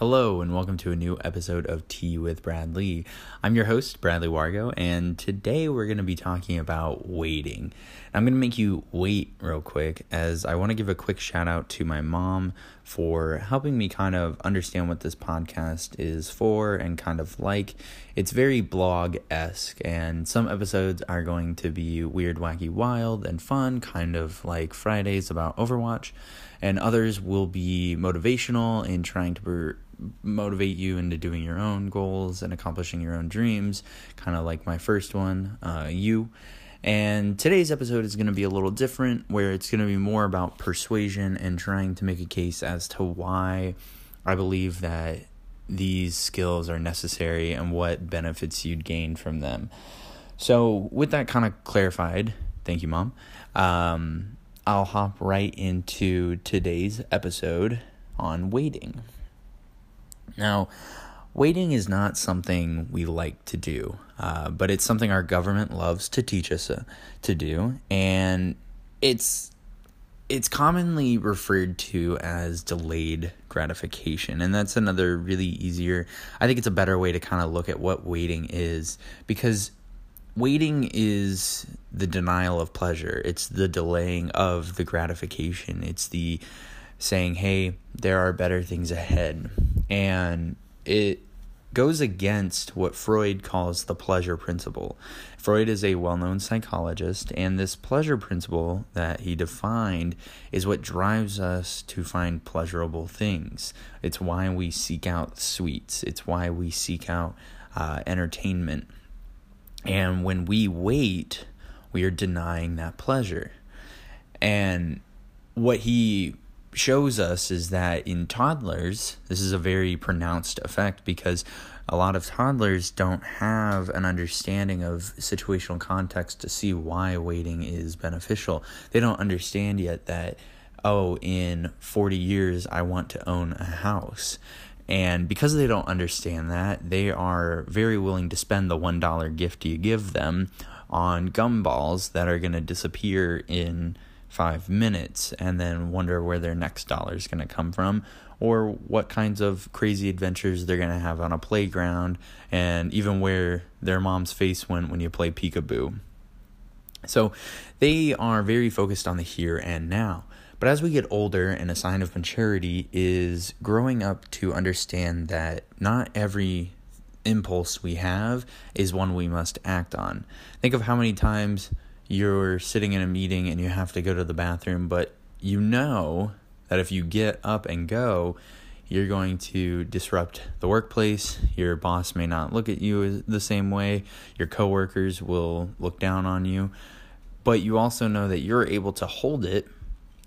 Hello, and welcome to a new episode of Tea with Bradley. I'm your host, Bradley Wargo, and today we're going to be talking about waiting. I'm going to make you wait real quick as I want to give a quick shout out to my mom for helping me kind of understand what this podcast is for and kind of like. It's very blog esque, and some episodes are going to be weird, wacky, wild, and fun, kind of like Fridays about Overwatch, and others will be motivational in trying to motivate you into doing your own goals and accomplishing your own dreams, kind of like my first one, uh, you. And today's episode is going to be a little different, where it's going to be more about persuasion and trying to make a case as to why I believe that these skills are necessary and what benefits you'd gain from them. So, with that kind of clarified, thank you, Mom. Um, I'll hop right into today's episode on waiting. Now, waiting is not something we like to do, uh, but it's something our government loves to teach us uh, to do, and it's it's commonly referred to as delayed gratification and that's another really easier i think it's a better way to kind of look at what waiting is because waiting is the denial of pleasure. It's the delaying of the gratification. It's the saying, hey, there are better things ahead. And it goes against what Freud calls the pleasure principle. Freud is a well known psychologist, and this pleasure principle that he defined is what drives us to find pleasurable things. It's why we seek out sweets, it's why we seek out uh, entertainment. And when we wait, we are denying that pleasure. And what he shows us is that in toddlers, this is a very pronounced effect because a lot of toddlers don't have an understanding of situational context to see why waiting is beneficial. They don't understand yet that, oh, in 40 years, I want to own a house. And because they don't understand that, they are very willing to spend the $1 gift you give them on gumballs that are going to disappear in five minutes and then wonder where their next dollar is going to come from or what kinds of crazy adventures they're going to have on a playground and even where their mom's face went when you play peekaboo. So they are very focused on the here and now. But as we get older, and a sign of maturity is growing up to understand that not every impulse we have is one we must act on. Think of how many times you're sitting in a meeting and you have to go to the bathroom, but you know that if you get up and go, you're going to disrupt the workplace. Your boss may not look at you the same way. Your coworkers will look down on you. But you also know that you're able to hold it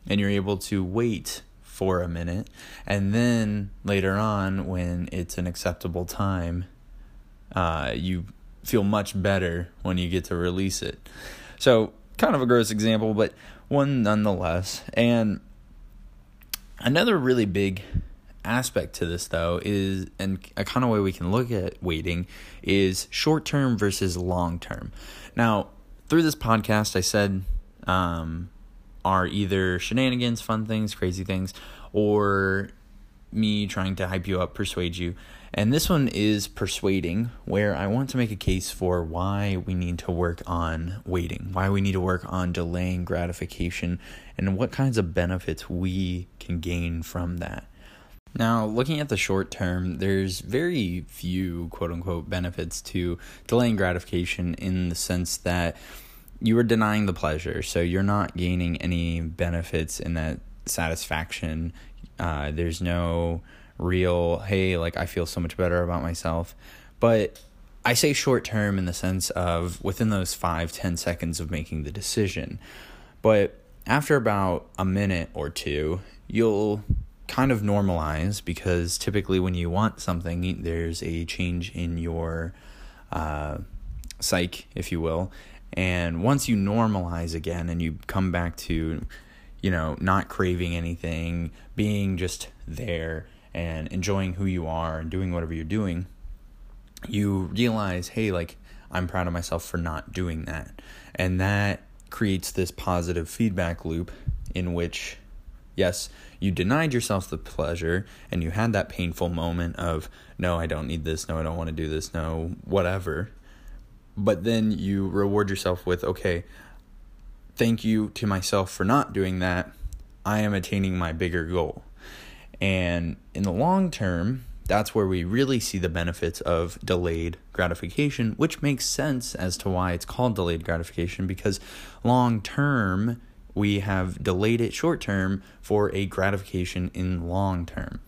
and you're able to wait for a minute. And then later on, when it's an acceptable time, uh, you feel much better when you get to release it. So, kind of a gross example, but one nonetheless. And another really big aspect to this, though, is, and a kind of way we can look at waiting, is short term versus long term. Now, through this podcast, I said, um, are either shenanigans, fun things, crazy things, or me trying to hype you up, persuade you. And this one is persuading, where I want to make a case for why we need to work on waiting, why we need to work on delaying gratification, and what kinds of benefits we can gain from that. Now, looking at the short term, there's very few quote unquote benefits to delaying gratification in the sense that you are denying the pleasure. So you're not gaining any benefits in that satisfaction. Uh, there's no real, hey, like I feel so much better about myself. But I say short term in the sense of within those five, ten seconds of making the decision. But after about a minute or two, you'll kind of normalize because typically when you want something, there's a change in your uh, psyche, if you will. And once you normalize again and you come back to, you know, not craving anything, being just there, and enjoying who you are and doing whatever you're doing, you realize, hey, like, I'm proud of myself for not doing that. And that creates this positive feedback loop in which Yes, you denied yourself the pleasure and you had that painful moment of, no, I don't need this, no, I don't want to do this, no, whatever. But then you reward yourself with, okay, thank you to myself for not doing that. I am attaining my bigger goal. And in the long term, that's where we really see the benefits of delayed gratification, which makes sense as to why it's called delayed gratification because long term, we have delayed it short term for a gratification in long term.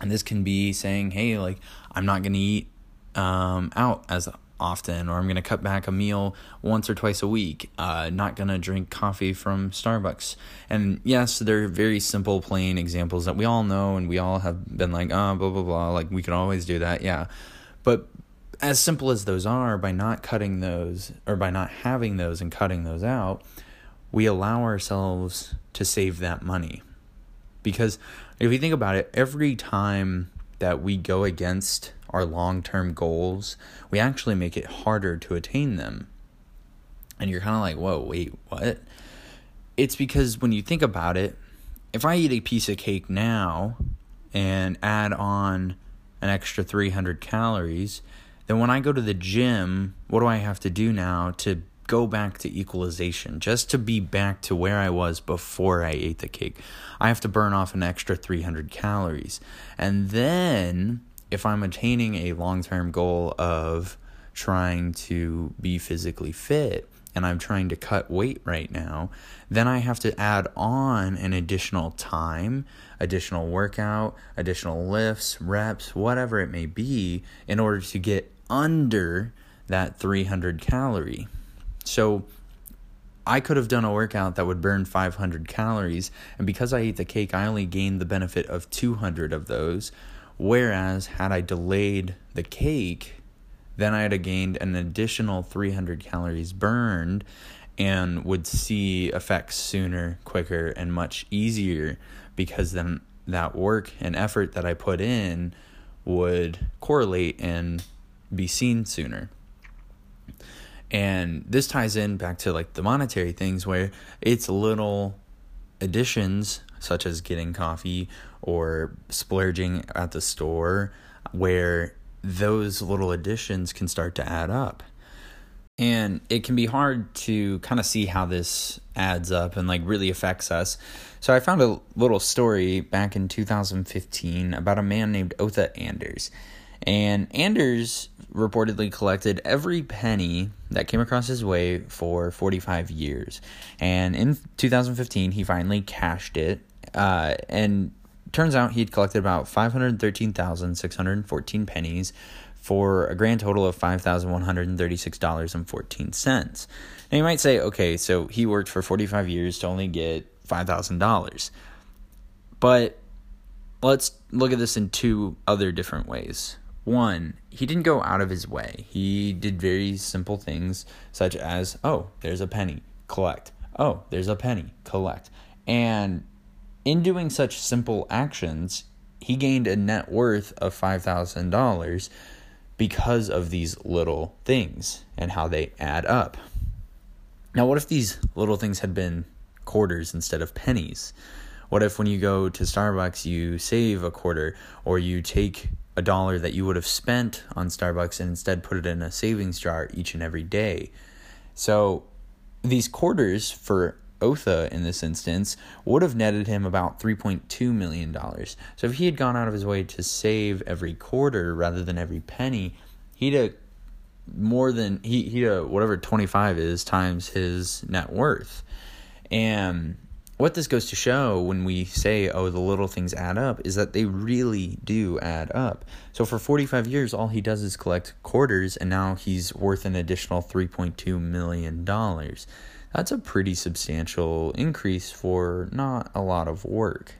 And this can be saying, hey, like, I'm not going to eat um, out as often, or I'm going to cut back a meal once or twice a week, uh, not going to drink coffee from Starbucks. And yes, they're very simple, plain examples that we all know and we all have been like, oh, blah, blah, blah. Like, we can always do that. Yeah. But as simple as those are, by not cutting those or by not having those and cutting those out, we allow ourselves to save that money. Because if you think about it, every time that we go against our long term goals, we actually make it harder to attain them. And you're kind of like, whoa, wait, what? It's because when you think about it, if I eat a piece of cake now and add on an extra 300 calories, then when I go to the gym, what do I have to do now to go back to equalization, just to be back to where I was before I ate the cake. I have to burn off an extra 300 calories. And then, if I'm attaining a long term goal of trying to be physically fit, and I'm trying to cut weight right now, then I have to add on an additional time, additional workout, additional lifts, reps, whatever it may be, in order to get under that 300 calorie. So I could have done a workout that would burn 500 calories, and because I ate the cake, I only gained the benefit of 200 of those. Whereas, had I delayed the cake, then I'd have gained an additional 300 calories burned and would see effects sooner, quicker, and much easier because then that work and effort that I put in would correlate and be seen sooner. And this ties in back to like the monetary things where it's little additions such as getting coffee or splurging at the store where those little additions can start to add up. And it can be hard to kind of see how this adds up and like really affects us. So I found a little story back in 2015 about a man named Otha Anders. And Anders reportedly collected every penny that came across his way for 45 years. And in 2015, he finally cashed it. Uh, and turns out he'd collected about 513,614 pennies for a grand total of $5,136.14. And you might say, okay, so he worked for 45 years to only get $5,000. But let's look at this in two other different ways. One, he didn't go out of his way. He did very simple things such as, oh, there's a penny, collect. Oh, there's a penny, collect. And in doing such simple actions, he gained a net worth of $5,000 because of these little things and how they add up. Now, what if these little things had been quarters instead of pennies? What if when you go to Starbucks, you save a quarter or you take a dollar that you would have spent on Starbucks and instead put it in a savings jar each and every day. So these quarters for Otha in this instance would have netted him about $3.2 million. So if he had gone out of his way to save every quarter rather than every penny, he'd have more than he he whatever 25 is times his net worth. And what this goes to show when we say, oh, the little things add up, is that they really do add up. So for 45 years, all he does is collect quarters, and now he's worth an additional $3.2 million. That's a pretty substantial increase for not a lot of work.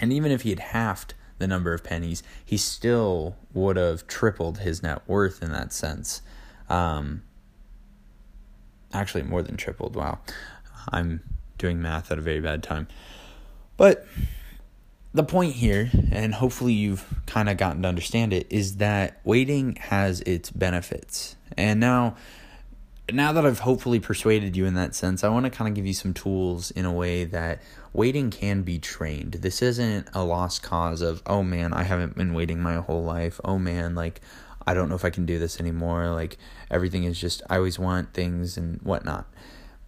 And even if he had halved the number of pennies, he still would have tripled his net worth in that sense. Um, actually, more than tripled. Wow. I'm doing math at a very bad time. But the point here, and hopefully you've kind of gotten to understand it, is that waiting has its benefits. And now now that I've hopefully persuaded you in that sense, I want to kind of give you some tools in a way that waiting can be trained. This isn't a lost cause of, oh man, I haven't been waiting my whole life. Oh man, like, I don't know if I can do this anymore. Like, everything is just, I always want things and whatnot.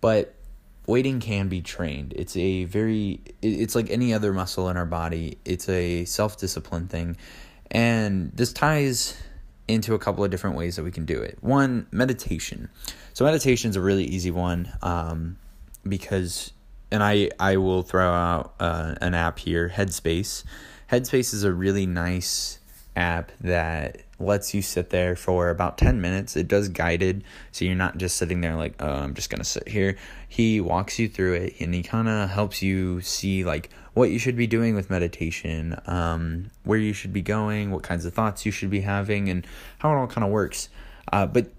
But waiting can be trained. It's a very, it's like any other muscle in our body, it's a self discipline thing. And this ties into a couple of different ways that we can do it. One, meditation. So meditation is a really easy one um, because, and I I will throw out uh, an app here, Headspace. Headspace is a really nice app that lets you sit there for about 10 minutes. It does guided, so you're not just sitting there like, oh, I'm just going to sit here. He walks you through it and he kind of helps you see like what you should be doing with meditation, um, where you should be going, what kinds of thoughts you should be having, and how it all kind of works. Uh, but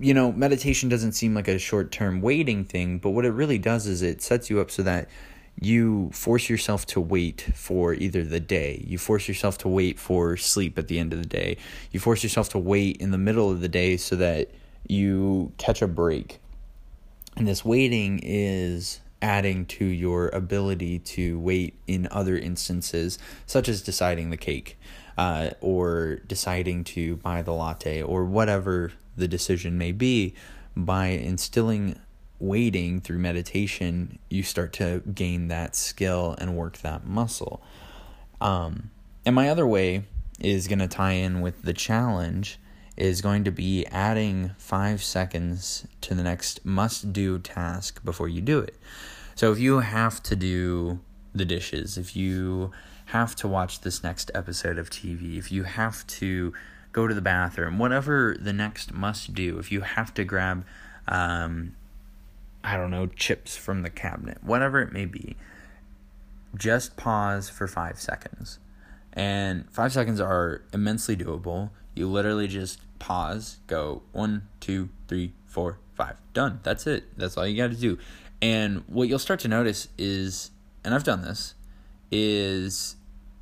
you know, meditation doesn't seem like a short term waiting thing, but what it really does is it sets you up so that you force yourself to wait for either the day, you force yourself to wait for sleep at the end of the day, you force yourself to wait in the middle of the day so that you catch a break. And this waiting is adding to your ability to wait in other instances, such as deciding the cake uh, or deciding to buy the latte or whatever the decision may be. By instilling waiting through meditation, you start to gain that skill and work that muscle. Um, and my other way is going to tie in with the challenge is going to be adding five seconds to the next must do task before you do it. So if you have to do the dishes, if you have to watch this next episode of TV, if you have to go to the bathroom, whatever the next must do, if you have to grab um, I don't know, chips from the cabinet, whatever it may be, just pause for five seconds. And five seconds are immensely doable. You literally just pause, go one, two, three, four, five. Done. That's it. That's all you got to do. And what you'll start to notice is, and I've done this, is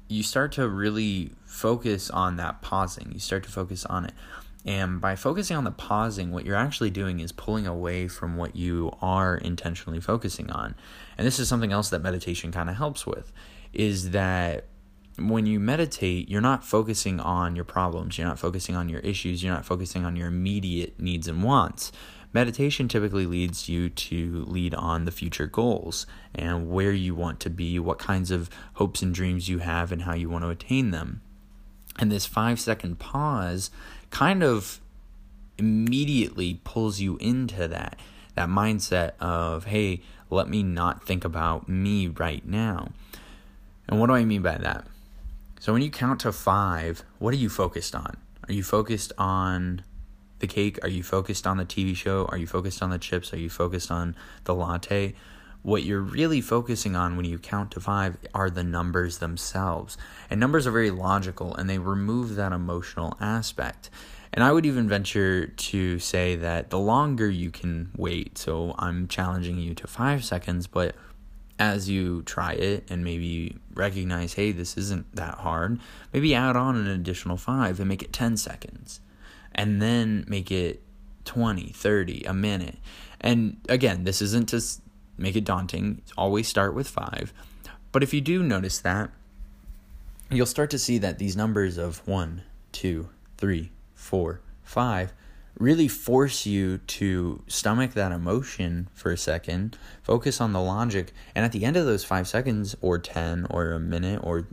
you start to really focus on that pausing. You start to focus on it. And by focusing on the pausing, what you're actually doing is pulling away from what you are intentionally focusing on. And this is something else that meditation kind of helps with is that when you meditate, you're not focusing on your problems, you're not focusing on your issues, you're not focusing on your immediate needs and wants. Meditation typically leads you to lead on the future goals and where you want to be, what kinds of hopes and dreams you have, and how you want to attain them. And this five second pause kind of immediately pulls you into that that mindset of hey let me not think about me right now and what do i mean by that so when you count to five what are you focused on? Are you focused on the cake? Are you focused on the tv show? Are you focused on the chips? Are you focused on the latte? What you're really focusing on when you count to five are the numbers themselves. And numbers are very logical and they remove that emotional aspect. And I would even venture to say that the longer you can wait, so I'm challenging you to five seconds, but as you try it and maybe recognize, hey, this isn't that hard, maybe add on an additional five and make it 10 seconds. And then make it 20, 30, a minute. And again, this isn't to make it daunting. Always start with five. But if you do notice that, you'll start to see that these numbers of one, two, three, four, five really force you to stomach that emotion for a second, focus on the logic, and at the end of those five seconds, or 10, or a minute, or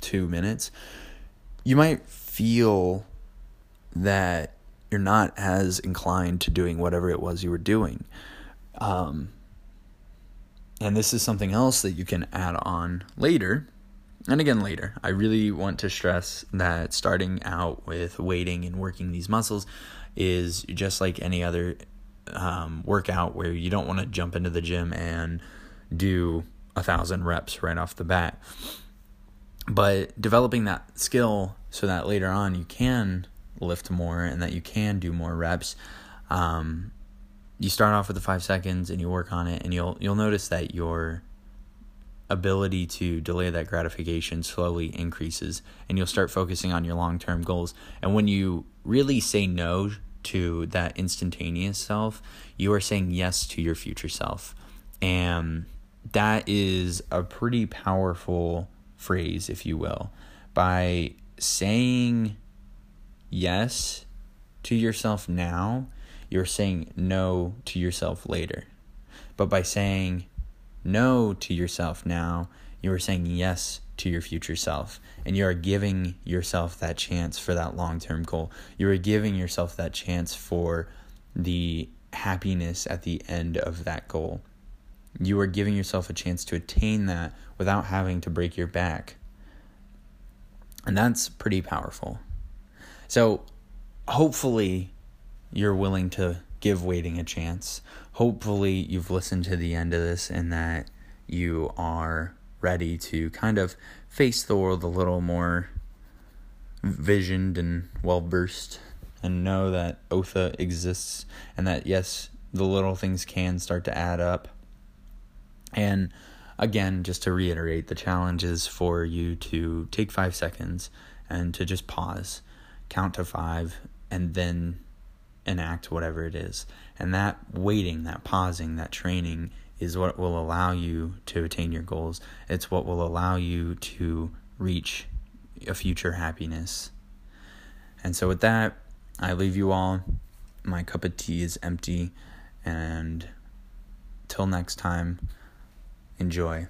two minutes, you might feel that you're not as inclined to doing whatever it was you were doing. Um, and this is something else that you can add on later. And again, later. I really want to stress that starting out with waiting and working these muscles is just like any other um, workout where you don't want to jump into the gym and do a thousand reps right off the bat. But developing that skill so that later on you can lift more and that you can do more reps um, you start off with the five seconds and you work on it and you'll you'll notice that your ability to delay that gratification slowly increases and you'll start focusing on your long-term goals and when you really say no to that instantaneous self, you are saying yes to your future self. And that is a pretty powerful phrase, if you will. By saying yes to yourself now, you're saying no to yourself later. But by saying no to yourself now, you are saying yes to your future self. And you are giving yourself that chance for that long term goal. You are giving yourself that chance for the happiness at the end of that goal. You are giving yourself a chance to attain that without having to break your back. And that's pretty powerful. So, hopefully, you're willing to give waiting a chance. Hopefully, you've listened to the end of this and that you are ready to kind of face the world a little more visioned and well versed and know that Otha exists and that, yes, the little things can start to add up. And again, just to reiterate, the challenge is for you to take five seconds and to just pause, count to five, and then enact whatever it is. And that waiting, that pausing, that training is what will allow you to attain your goals. It's what will allow you to reach a future happiness. And so, with that, I leave you all. My cup of tea is empty. And till next time, enjoy.